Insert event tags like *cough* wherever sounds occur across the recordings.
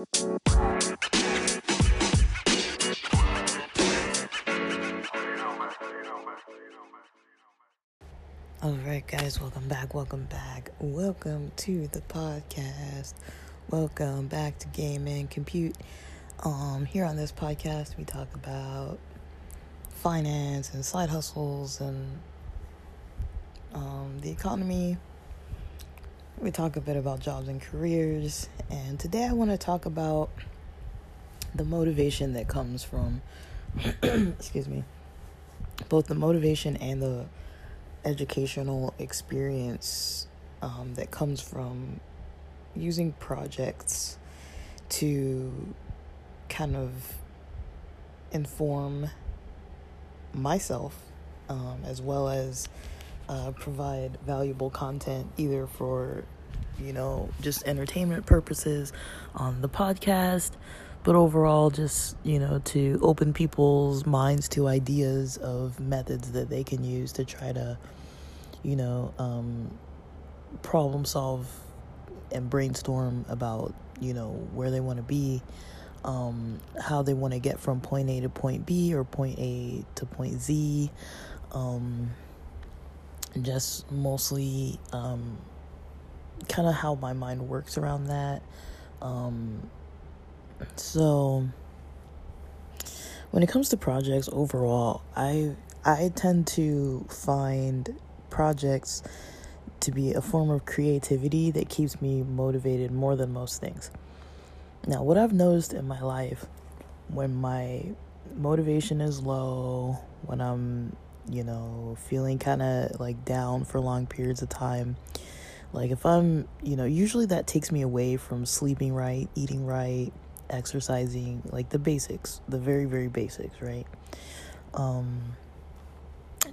All right, guys, welcome back. Welcome back. Welcome to the podcast. Welcome back to Game and Compute. Um, here on this podcast, we talk about finance and side hustles and um, the economy. We talk a bit about jobs and careers. And today, I want to talk about the motivation that comes from, *clears throat* excuse me, both the motivation and the educational experience um, that comes from using projects to kind of inform myself um, as well as uh, provide valuable content either for you know just entertainment purposes on the podcast but overall just you know to open people's minds to ideas of methods that they can use to try to you know um, problem solve and brainstorm about you know where they want to be um, how they want to get from point a to point b or point a to point z um, just mostly um, kind of how my mind works around that um, so when it comes to projects overall, I I tend to find projects to be a form of creativity that keeps me motivated more than most things. Now, what I've noticed in my life when my motivation is low, when I'm, you know, feeling kind of like down for long periods of time, like if I'm, you know, usually that takes me away from sleeping right, eating right, exercising, like the basics, the very, very basics, right? Um,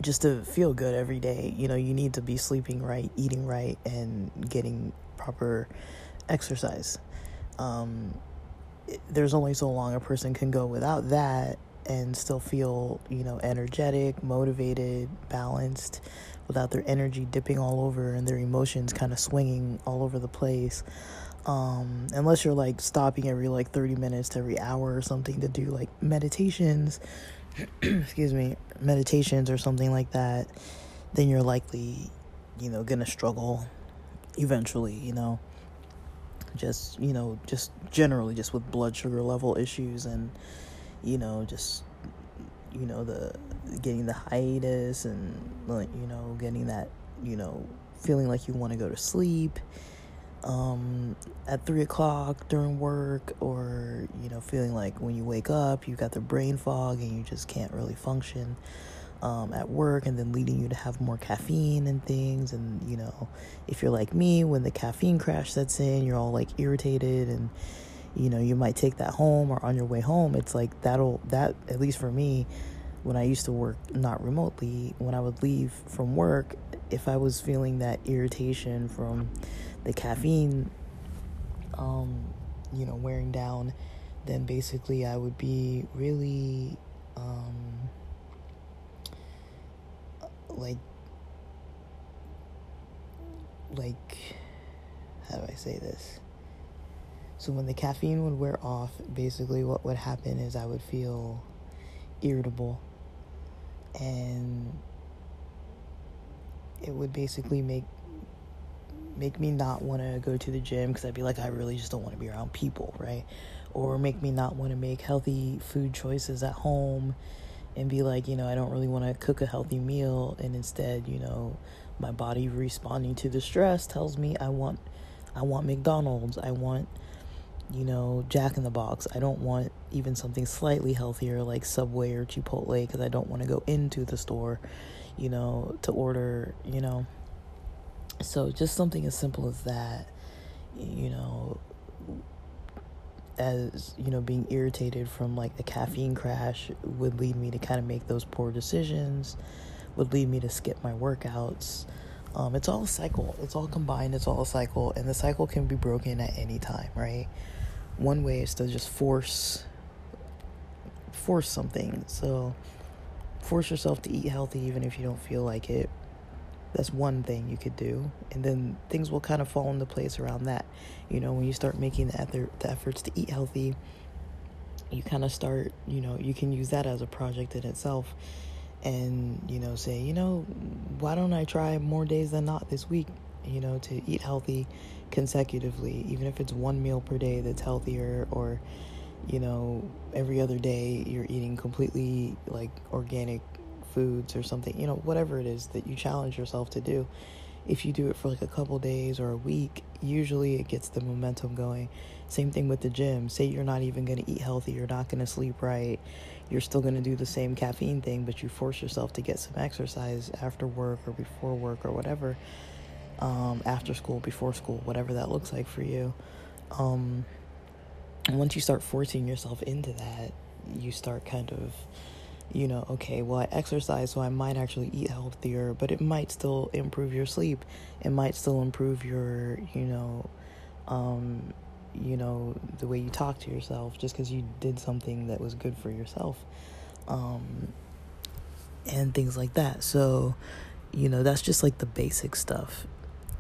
just to feel good every day, you know, you need to be sleeping right, eating right, and getting proper exercise. Um, there's only so long a person can go without that and still feel, you know, energetic, motivated, balanced, without their energy dipping all over and their emotions kind of swinging all over the place. Um, unless you're like stopping every like 30 minutes to every hour or something to do like meditations *clears throat* excuse me meditations or something like that then you're likely you know gonna struggle eventually you know? Just you know just generally just with blood sugar level issues and you know just you know the getting the hiatus and like you know getting that you know feeling like you want to go to sleep um, at three o'clock during work, or you know, feeling like when you wake up, you've got the brain fog and you just can't really function um, at work, and then leading you to have more caffeine and things. And you know, if you're like me, when the caffeine crash sets in, you're all like irritated and you know you might take that home or on your way home it's like that'll that at least for me when i used to work not remotely when i would leave from work if i was feeling that irritation from the caffeine, um, you know, wearing down, then basically I would be really, um, like, like, how do I say this? So when the caffeine would wear off, basically what would happen is I would feel irritable and it would basically make make me not want to go to the gym because I'd be like, I really just don't want to be around people, right? Or make me not want to make healthy food choices at home and be like, you know, I don't really want to cook a healthy meal. And instead, you know, my body responding to the stress tells me I want, I want McDonald's. I want, you know, Jack in the Box. I don't want even something slightly healthier like Subway or Chipotle because I don't want to go into the store, you know, to order, you know so just something as simple as that, you know, as you know, being irritated from like a caffeine crash would lead me to kind of make those poor decisions, would lead me to skip my workouts. Um, it's all a cycle. It's all combined. It's all a cycle, and the cycle can be broken at any time, right? One way is to just force force something. So force yourself to eat healthy even if you don't feel like it that's one thing you could do and then things will kind of fall into place around that you know when you start making the, effort, the efforts to eat healthy you kind of start you know you can use that as a project in itself and you know say you know why don't i try more days than not this week you know to eat healthy consecutively even if it's one meal per day that's healthier or you know every other day you're eating completely like organic foods or something, you know, whatever it is that you challenge yourself to do. If you do it for like a couple days or a week, usually it gets the momentum going. Same thing with the gym. Say you're not even going to eat healthy, you're not going to sleep right, you're still going to do the same caffeine thing, but you force yourself to get some exercise after work or before work or whatever, um, after school, before school, whatever that looks like for you. Um, once you start forcing yourself into that, you start kind of you know, okay, well, I exercise, so I might actually eat healthier, but it might still improve your sleep. It might still improve your, you know, um, you know, the way you talk to yourself just because you did something that was good for yourself. Um, and things like that. So, you know, that's just like the basic stuff.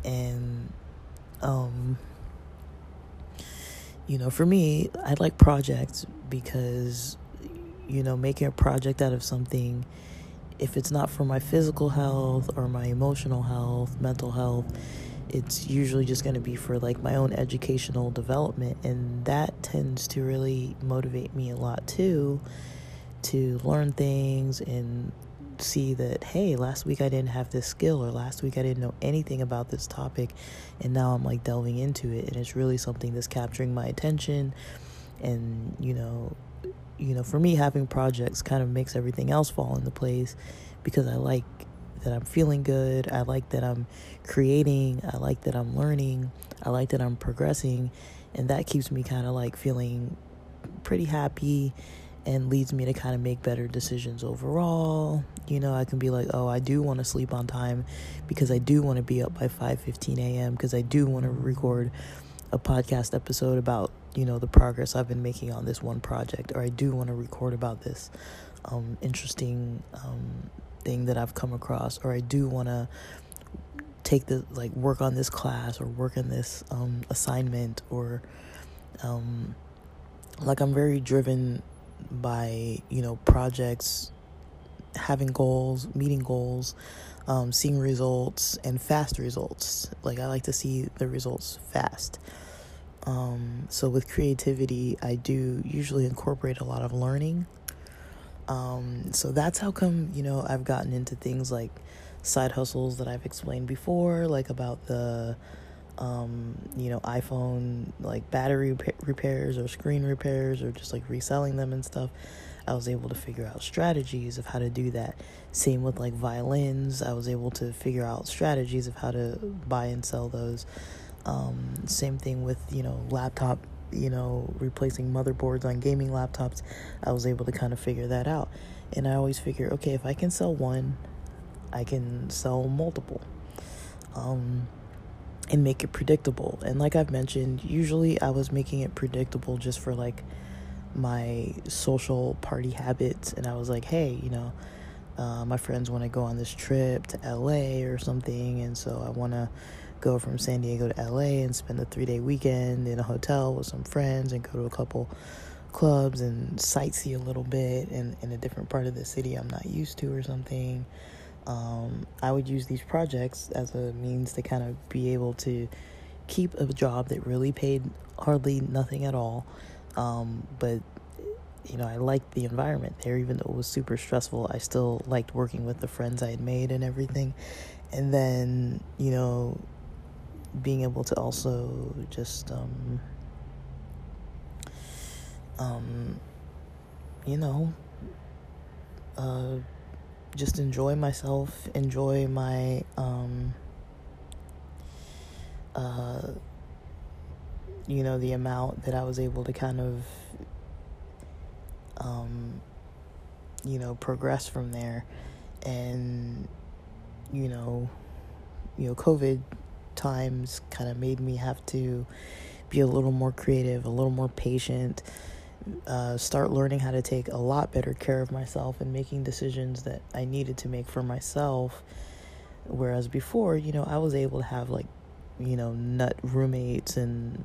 And, um, you know, for me, I like projects because you know, making a project out of something, if it's not for my physical health or my emotional health, mental health, it's usually just going to be for like my own educational development. And that tends to really motivate me a lot too to learn things and see that hey last week i didn't have this skill or last week i didn't know anything about this topic and now i'm like delving into it and it's really something that's capturing my attention and you know you know, for me, having projects kind of makes everything else fall into place because I like that I'm feeling good. I like that I'm creating. I like that I'm learning. I like that I'm progressing. And that keeps me kind of like feeling pretty happy and leads me to kind of make better decisions overall. You know, I can be like, "Oh, I do want to sleep on time because I do want to be up by 5:15 a.m. because I do want to record a podcast episode about you know the progress I've been making on this one project, or I do want to record about this um, interesting um, thing that I've come across, or I do want to take the like work on this class or work on this um, assignment, or um, like I'm very driven by you know projects, having goals, meeting goals. Um, seeing results and fast results. Like I like to see the results fast. Um, so with creativity, I do usually incorporate a lot of learning. Um, so that's how come you know I've gotten into things like side hustles that I've explained before, like about the um, you know iPhone like battery repairs or screen repairs or just like reselling them and stuff. I was able to figure out strategies of how to do that. Same with like violins, I was able to figure out strategies of how to buy and sell those. Um, same thing with you know laptop, you know replacing motherboards on gaming laptops. I was able to kind of figure that out, and I always figure, okay, if I can sell one, I can sell multiple. Um, and make it predictable. And like I've mentioned, usually I was making it predictable just for like my social party habits. And I was like, hey, you know, uh, my friends want to go on this trip to LA or something. And so I want to go from San Diego to LA and spend a three day weekend in a hotel with some friends and go to a couple clubs and sightsee a little bit in, in a different part of the city I'm not used to or something. Um, I would use these projects as a means to kind of be able to keep a job that really paid hardly nothing at all. Um, but you know, I liked the environment there, even though it was super stressful. I still liked working with the friends I had made and everything. And then, you know, being able to also just um, um, you know uh, just enjoy myself enjoy my um, uh, you know the amount that I was able to kind of um, you know progress from there. And you know you know covid times kind of made me have to be a little more creative, a little more patient, uh, start learning how to take a lot better care of myself and making decisions that I needed to make for myself. Whereas before, you know, I was able to have like, you know, nut roommates and,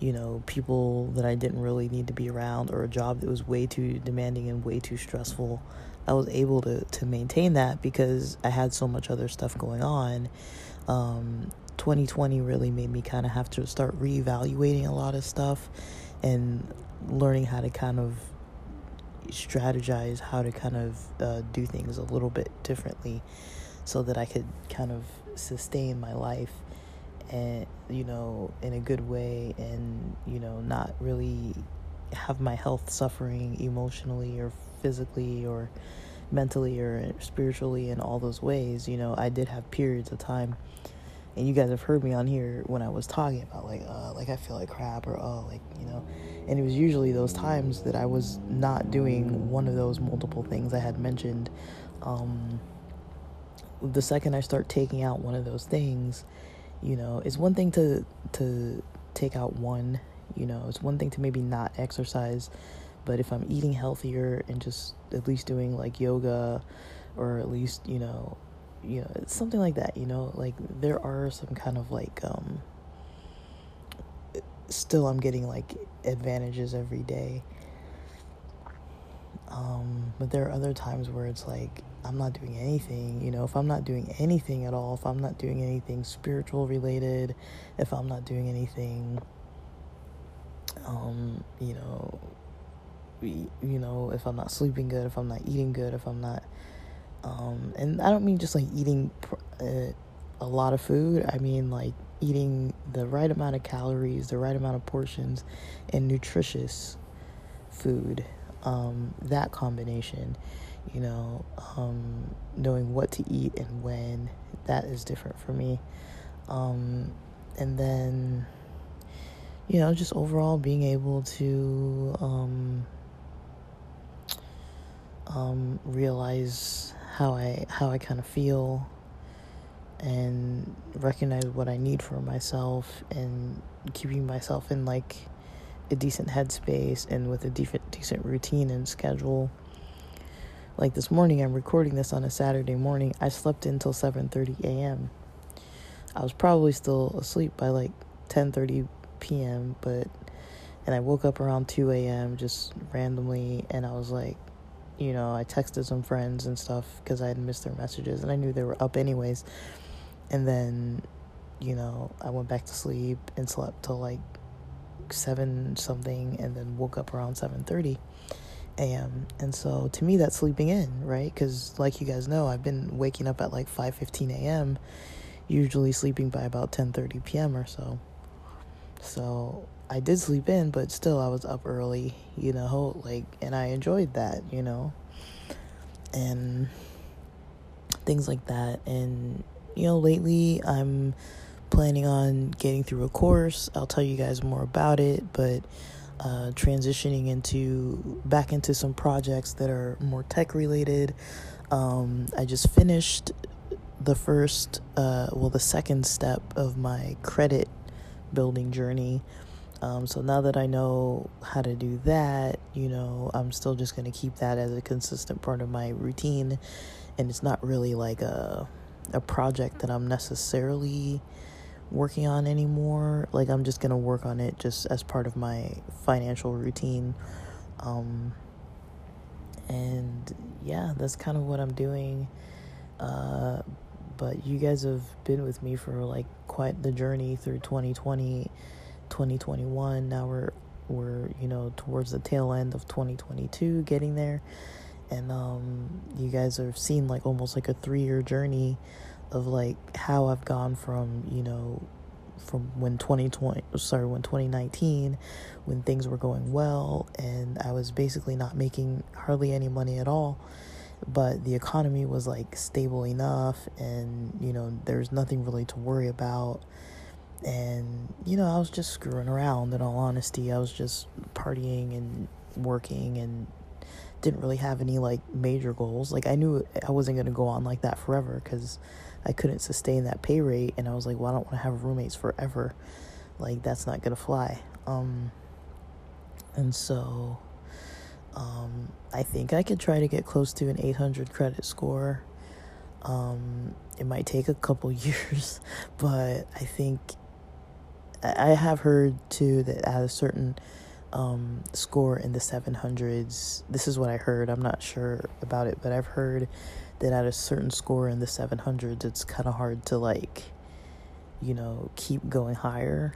you know, people that I didn't really need to be around or a job that was way too demanding and way too stressful. I was able to, to maintain that because I had so much other stuff going on. Um, 2020 really made me kind of have to start reevaluating a lot of stuff and learning how to kind of strategize how to kind of uh, do things a little bit differently so that I could kind of sustain my life and you know in a good way and you know not really have my health suffering emotionally or physically or mentally or spiritually in all those ways you know I did have periods of time and you guys have heard me on here when I was talking about like uh like I feel like crap or oh like you know and it was usually those times that I was not doing one of those multiple things I had mentioned. Um the second I start taking out one of those things you know it's one thing to to take out one you know it's one thing to maybe not exercise but if I'm eating healthier and just at least doing like yoga or at least you know you know something like that you know like there are some kind of like um still i'm getting like advantages every day but there are other times where it's like i'm not doing anything you know if i'm not doing anything at all if i'm not doing anything spiritual related if i'm not doing anything um you know you know if i'm not sleeping good if i'm not eating good if i'm not um, and I don't mean just like eating uh, a lot of food. I mean like eating the right amount of calories, the right amount of portions, and nutritious food. Um, that combination, you know, um, knowing what to eat and when, that is different for me. Um, and then, you know, just overall being able to um, um, realize how I how I kind of feel and recognize what I need for myself and keeping myself in like a decent headspace and with a decent decent routine and schedule. Like this morning I'm recording this on a Saturday morning. I slept until 7:30 a.m. I was probably still asleep by like 10:30 p.m., but and I woke up around 2 a.m. just randomly and I was like you know, I texted some friends and stuff because I had missed their messages and I knew they were up anyways. And then, you know, I went back to sleep and slept till like 7 something and then woke up around 7:30 a.m. And so to me that's sleeping in, right? Cuz like you guys know, I've been waking up at like 5:15 a.m., usually sleeping by about 10:30 p.m. or so. So I did sleep in, but still I was up early, you know, like, and I enjoyed that, you know, and things like that. And, you know, lately I'm planning on getting through a course. I'll tell you guys more about it, but uh, transitioning into back into some projects that are more tech related. Um, I just finished the first, uh, well, the second step of my credit building journey um, so now that I know how to do that, you know, I'm still just going to keep that as a consistent part of my routine. And it's not really like a, a project that I'm necessarily working on anymore. Like, I'm just going to work on it just as part of my financial routine. Um, and yeah, that's kind of what I'm doing. Uh, but you guys have been with me for like quite the journey through 2020 2021. Now we're we're you know towards the tail end of 2022, getting there, and um, you guys have seen like almost like a three year journey of like how I've gone from you know from when 2020 sorry when 2019 when things were going well and I was basically not making hardly any money at all but the economy was like stable enough and you know there's nothing really to worry about. And you know i was just screwing around in all honesty. I was just partying and working and didn't really have any like major goals. Like i knew i wasn't going to go on like that forever because i couldn't sustain that pay rate and i was like well i don't want to have roommates forever. Like that's not to fly. Um and so um i think i could try to get close to an 800 credit score. Um, it might take a couple *laughs* years, but I think I have heard too that at a certain um, score in the 700s, this is what I heard. I'm not sure about it, but I've heard that at a certain score in the 700s, it's kind of hard to like, you know, keep going higher.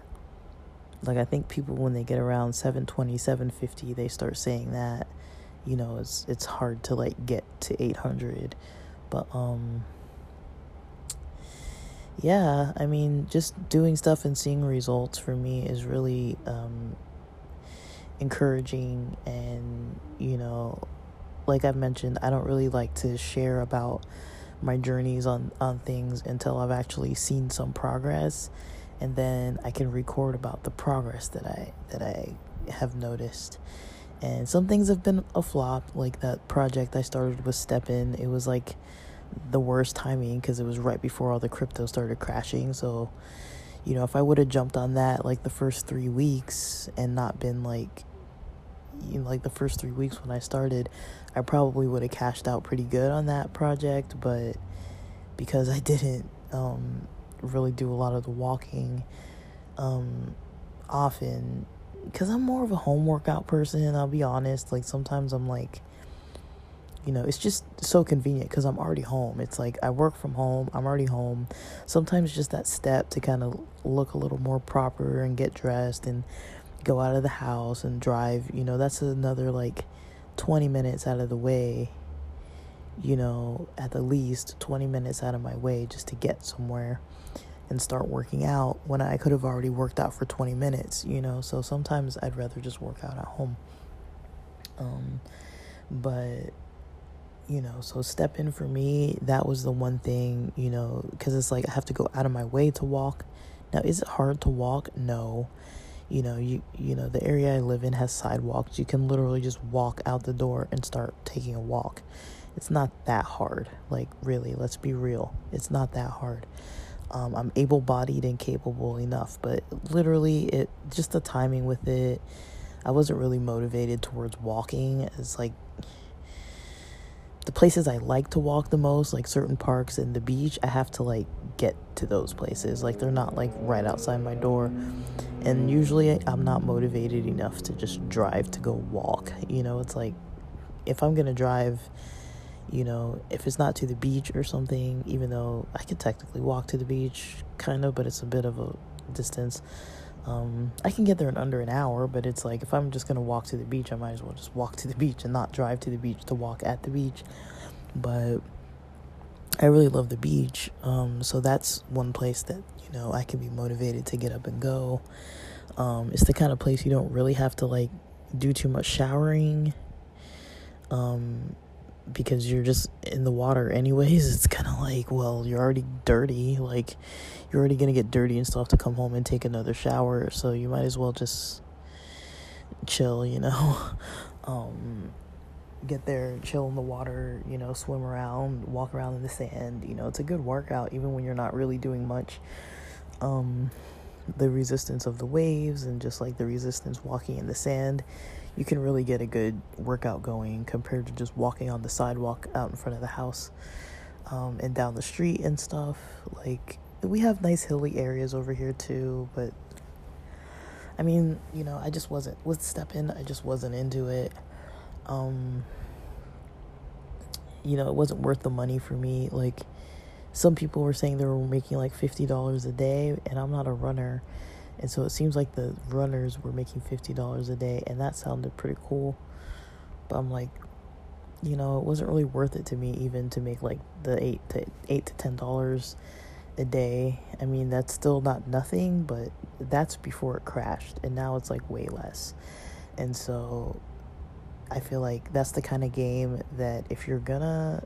Like, I think people, when they get around 720, 750, they start saying that, you know, it's, it's hard to like get to 800. But, um, yeah, I mean, just doing stuff and seeing results for me is really um, encouraging. And, you know, like I've mentioned, I don't really like to share about my journeys on, on things until I've actually seen some progress. And then I can record about the progress that I that I have noticed. And some things have been a flop, like that project I started with STEPN. It was like the worst timing because it was right before all the crypto started crashing. So, you know, if I would have jumped on that like the first three weeks and not been like, know, like the first three weeks when I started, I probably would have cashed out pretty good on that project. But because I *laughs* didn't um, really do a lot of the walking um, often, because I'm more of a home workout person, I'll be honest. Like sometimes I'm like, you know, it's just so convenient because I'm already home. It's like I work from home, I'm already home. Sometimes just that step to kind of look a little more proper and get dressed and go out of the house and drive, you know, that's another like 20 minutes out of the way, you know, at the least 20 minutes out of my way just to get somewhere and start working out when I could have already worked out for 20 minutes, you know. So sometimes I'd rather just work out at home. Um, but you know so STEPN for me that was the one thing you know because it's like i have to go out of my way to walk now is it hard to walk no you know you you know the area i live in has sidewalks. You can literally just walk out the door and start taking a walk. It's not that hard. Like really let's be real. It's not that hard. Um, i'm able-bodied and capable enough but literally it just the timing with it i wasn't really motivated towards walking. It's like the places I like to walk the most, like certain parks and the beach, I have to like get to those places. Like they're not like right outside my door. And usually I'm not motivated enough to just drive to go walk. You know, it's like if I'm going to drive, you know, if it's not to the beach or something, even though I could technically walk to the beach, kind of, but it's a bit of a distance. Um, I can get there in under an hour, but it's like if I'm just gonna walk to the beach, I might as well just walk to the beach and not drive to the beach to walk at the beach. But I really love the beach, um, so that's one place that you know I can be motivated to get up and go. Um, it's the kind of place you don't really have to like do too much showering. Um, because you're just in the water anyways it's kind of like well you're already dirty like you're already gonna get dirty and stuff to come home and take another shower so you might as well just chill you know? *laughs* Um get there chill in the water you know swim around walk around in the sand you know it's a good workout even when you're not really doing much. Um the resistance of the waves and just like the resistance walking in the sand you can really get a good workout going compared to just walking on the sidewalk out in front of the house um, and down the street and stuff. Like, we have nice hilly areas over here too, but I mean, you know, I just wasn't with STEPN, I just wasn't into it. Um, you know, it wasn't worth the money for me. Like, some people were saying they were making like $50 a day, and I'm not a runner and so it seems like the runners were making $50 a day, and that sounded pretty cool. But I'm like, you know, it wasn't really worth it to me even to make like the 8 to 8 to $10 a day. I mean, that's still not nothing, but that's before it crashed, and now it's like way less. And so I feel like that's the kind of game that if you're gonna,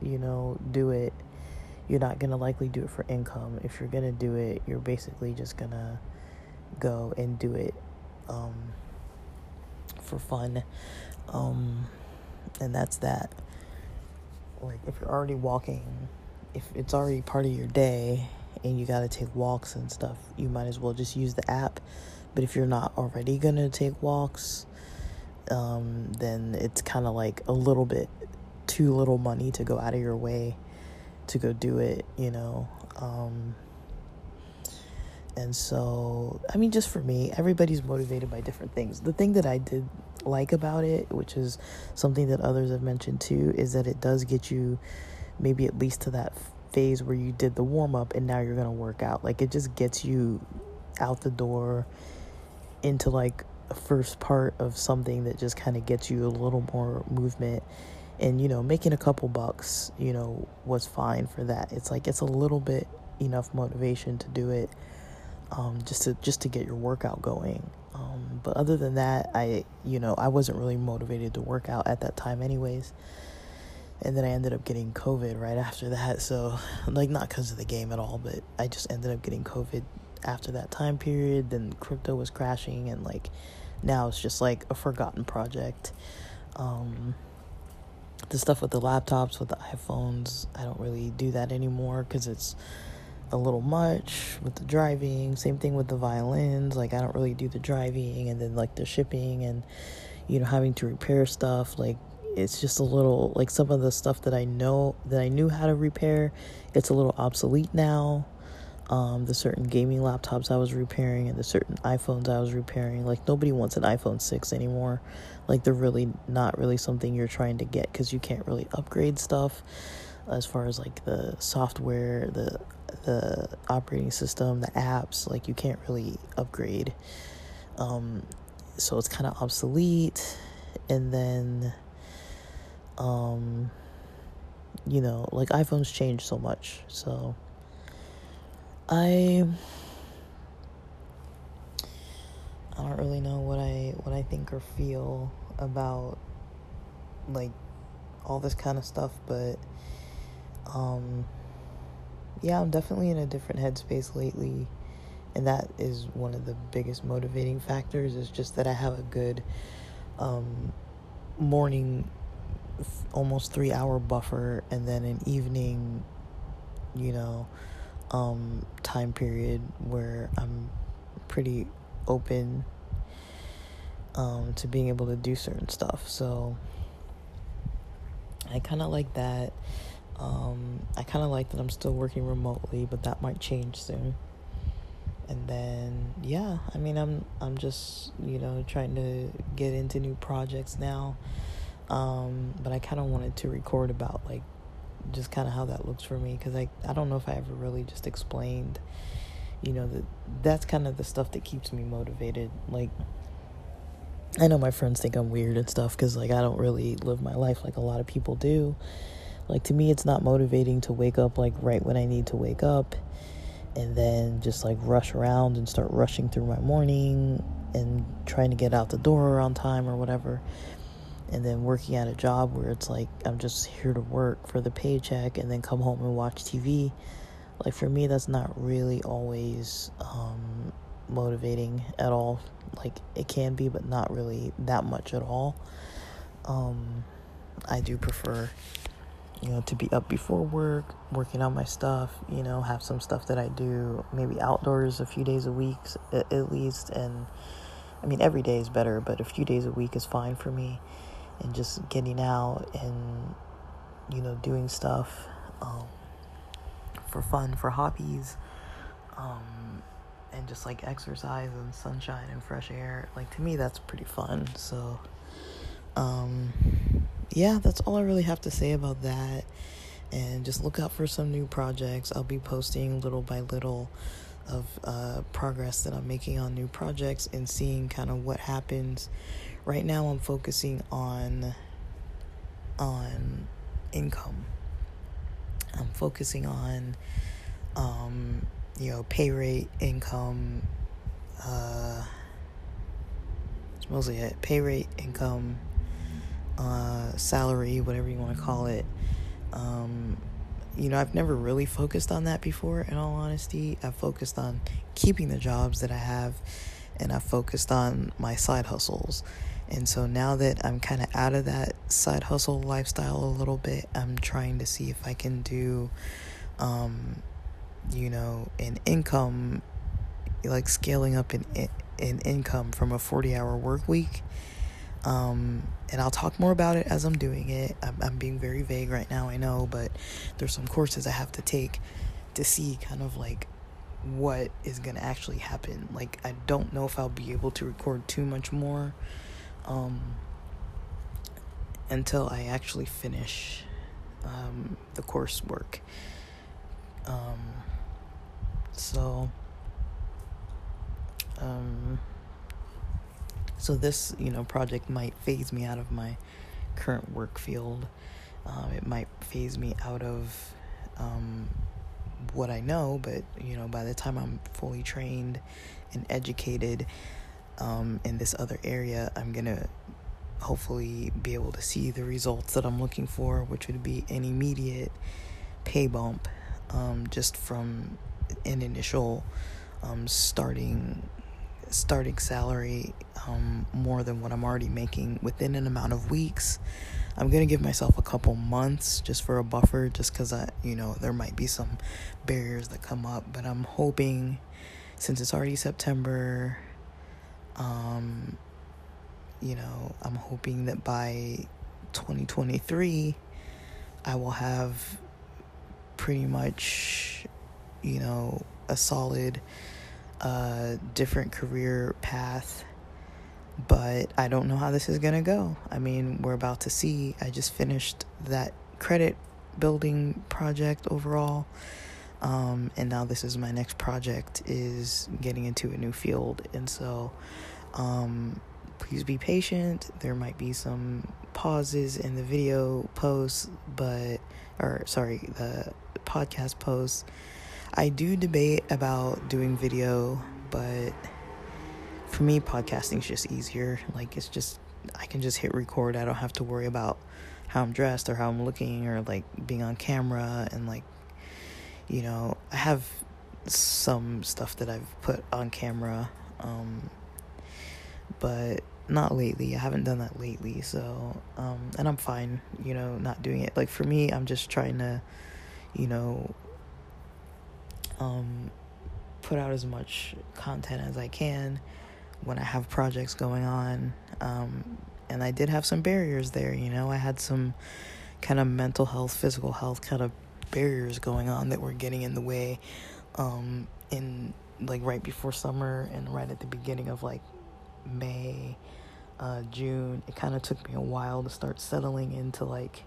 you know, do it, you're not gonna likely do it for income. If you're gonna do it, you're basically just gonna go and do it um, for fun. Um, and that's that. Like, if you're already walking, if it's already part of your day and you got to take walks and stuff, you might as well just use the app. But if you're not already going to take walks, um, then it's kind of like a little bit too little money to go out of your way to go do it, you know. Um, and so, I mean, just for me, everybody's motivated by different things. The thing that I did like about it, which is something that others have mentioned too, is that it does get you maybe at least to that phase where you did the warm up and now you're going to work out. Like it just gets you out the door into like a first part of something that just kind of gets you a little more movement and you know making a couple bucks you know was fine for that it's like it's a little bit enough motivation to do it um, just to just to get your workout going. Um, but other than that i you know i wasn't really motivated to work out at that time anyways. And then i ended up getting covid right after that. So like not because of the game at all but i just ended up getting covid after that time period. Then crypto was crashing and like now it's just like a forgotten project. Um, the stuff with the laptops with the iPhones, I don't really do that anymore because it's a little much with the driving. Same thing with the violins. Like I don't really do the driving and then like the shipping and you know having to repair stuff. Like it's just a little like some of the stuff that I know that I knew how to repair. It's a little obsolete now. Um, the certain gaming laptops I was repairing and the certain iPhones I was repairing. Like nobody wants an iPhone six anymore like they're really not really something you're trying to get because you can't really upgrade stuff as far as like the software the the operating system the apps like you can't really upgrade. Um so it's kind of obsolete. And then um you know like iPhones change so much. So I I don't really know what I what I think or feel about like all this kind of stuff, but um yeah, I'm definitely in a different headspace lately. And that is one of the biggest motivating factors is just that I have a good um morning almost 3 hour buffer and then an evening you know um time period where I'm pretty open um, to being able to do certain stuff. So I kind of like that. Um, I kind of like that I'm still working remotely, but that might change soon. And then yeah, I mean I'm I'm just you know trying to get into new projects now. Um, but I kind of wanted to record about like just kind of how that looks for me because I I don't know if I ever really just explained you know that that's kind of the stuff that keeps me motivated like i know my friends think i'm weird and stuff because like i don't really live my life like a lot of people do like to me it's not motivating to wake up like right when i need to wake up and then just like rush around and start rushing through my morning and trying to get out the door on time or whatever. And then working at a job where it's like i'm just here to work for the paycheck and then come home and watch tv like for me that's not really always um, motivating at all. Like it can be but not really that much at all. Um, i do prefer you know to be up before work working on my stuff you know have some stuff that i do maybe outdoors a few days a week at least and i mean every day is better but a few days a week is fine for me and just getting out and you know doing stuff um, for fun, for hobbies, um, and just like exercise and sunshine and fresh air. Like to me, that's pretty fun. So, um, yeah, that's all I really have to say about that. And just look out for some new projects. I'll be posting little by little of uh, progress that I'm making on new projects and seeing kind of what happens. Right now, I'm focusing on on income I'm focusing on, um, you know, pay rate, income, uh, mostly it. Pay rate, income, uh, salary, whatever you want to call it. Um, you know, I've never really focused on that before, in all honesty. I've focused on keeping the jobs that I have, and I've focused on my side hustles. And so now that I'm kind of out of that side hustle lifestyle a little bit, I'm trying to see if I can do, um, you know, an income, like scaling up in in income from a 40 hour work week. Um, and I'll talk more about it as I'm doing it. I'm, I'm being very vague right now, I know, but there's some courses I have to take to see kind of like what is going to actually happen. Like, I don't know if I'll be able to record too much more um, until I actually finish um, the coursework. Um, so, um, so this, you know, project might phase me out of my current work field. Um, it might phase me out of um, what I know, but you know, by the time I'm fully trained and educated um, in this other area, I'm gonna hopefully be able to see the results that I'm looking for, which would be an immediate pay bump um, just from an initial um, starting starting salary um, more than what I'm already making within an amount of weeks. I'm gonna give myself a couple months just for a buffer, just because I, you know, there might be some barriers that come up. But I'm hoping, since it's already September, um, you know, I'm hoping that by 2023, I will have pretty much, you know, a solid a different career path, but I don't know how this is going to go. I mean, we're about to see. I just finished that credit building project overall. Um, and now this is my next project is getting into a new field and so um, please be patient there might be some pauses in the video posts but or sorry the podcast posts I do debate about doing video, but for me, podcasting is just easier. Like, it's just, I can just hit record. I don't have to worry about how I'm dressed or how I'm looking or like being on camera. And like, you know, I have some stuff that I've put on camera, um, but not lately. I haven't done that lately. So, um, and I'm fine, you know, not doing it. Like, for me, I'm just trying to, you know, um, put out as much content as I can when I have projects going on. Um, and I did have some barriers there, you know, I had some kind of mental health, physical health kind of barriers going on that were getting in the way um, in like right before summer and right at the beginning of like May, uh, June. It kind of took me a while to start settling into like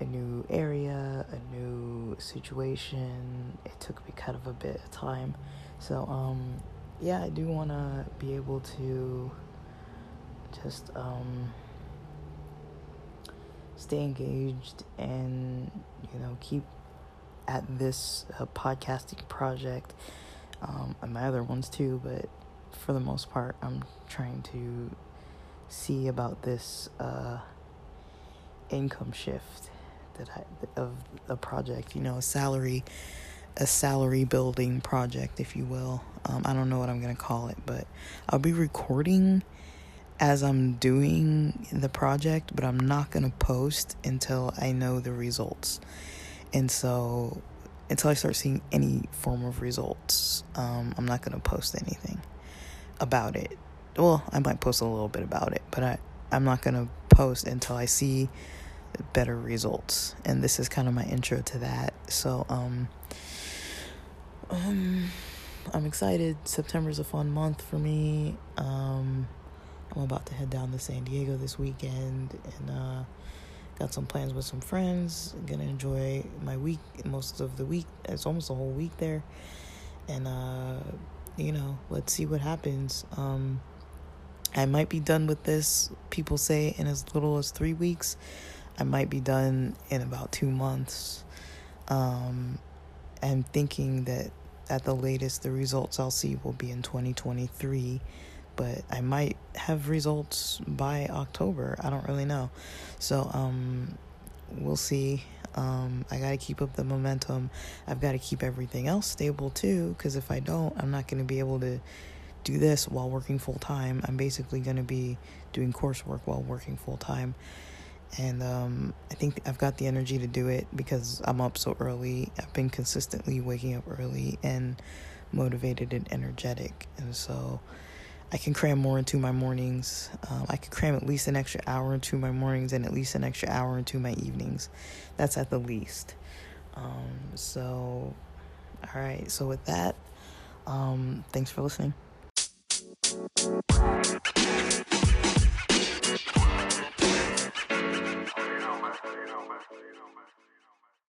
a new area, a new situation. It took me kind of a bit of time. So, um, yeah, I do want to be able to just um, stay engaged and, you know, keep at this uh, podcasting project um, and my other ones too, but for the most part, I'm trying to see about this uh, income shift that I, of a project, you know, a salary, a salary building project, if you will. Um, I don't know what I'm gonna call it, but I'll be recording as I'm doing the project, but I'm not gonna post until I know the results. And so, until I start seeing any form of results, um, I'm not gonna post anything about it. Well, I might post a little bit about it, but I I'm not gonna post until I see better results. And this is kind of my intro to that. So, um, um, I'm excited. September's a fun month for me. Um, I'm about to head down to San Diego this weekend and uh, got some plans with some friends. gonna enjoy my week, most of the week. It's almost a whole week there, and uh, you know, let's see what happens. Um, I might be done with this. People say in as little as three weeks. I might be done in about two months. Um, I'm thinking that at the latest, the results I'll see will be in 2023, but I might have results by October. I don't really know. So, um, we'll see. Um, I got to keep up the momentum. I've got to keep everything else stable too, because if I don't, I'm not going to be able to do this while working full time. I'm basically going to be doing coursework while working full time and um, I think I've got the energy to do it because I'm up so early. I've been consistently waking up early and motivated and energetic, and so I can cram more into my mornings. Um, I could cram at least an extra hour into my mornings and at least an extra hour into my evenings. That's at the least. Um, so, all right. So, with that, um, thanks for listening.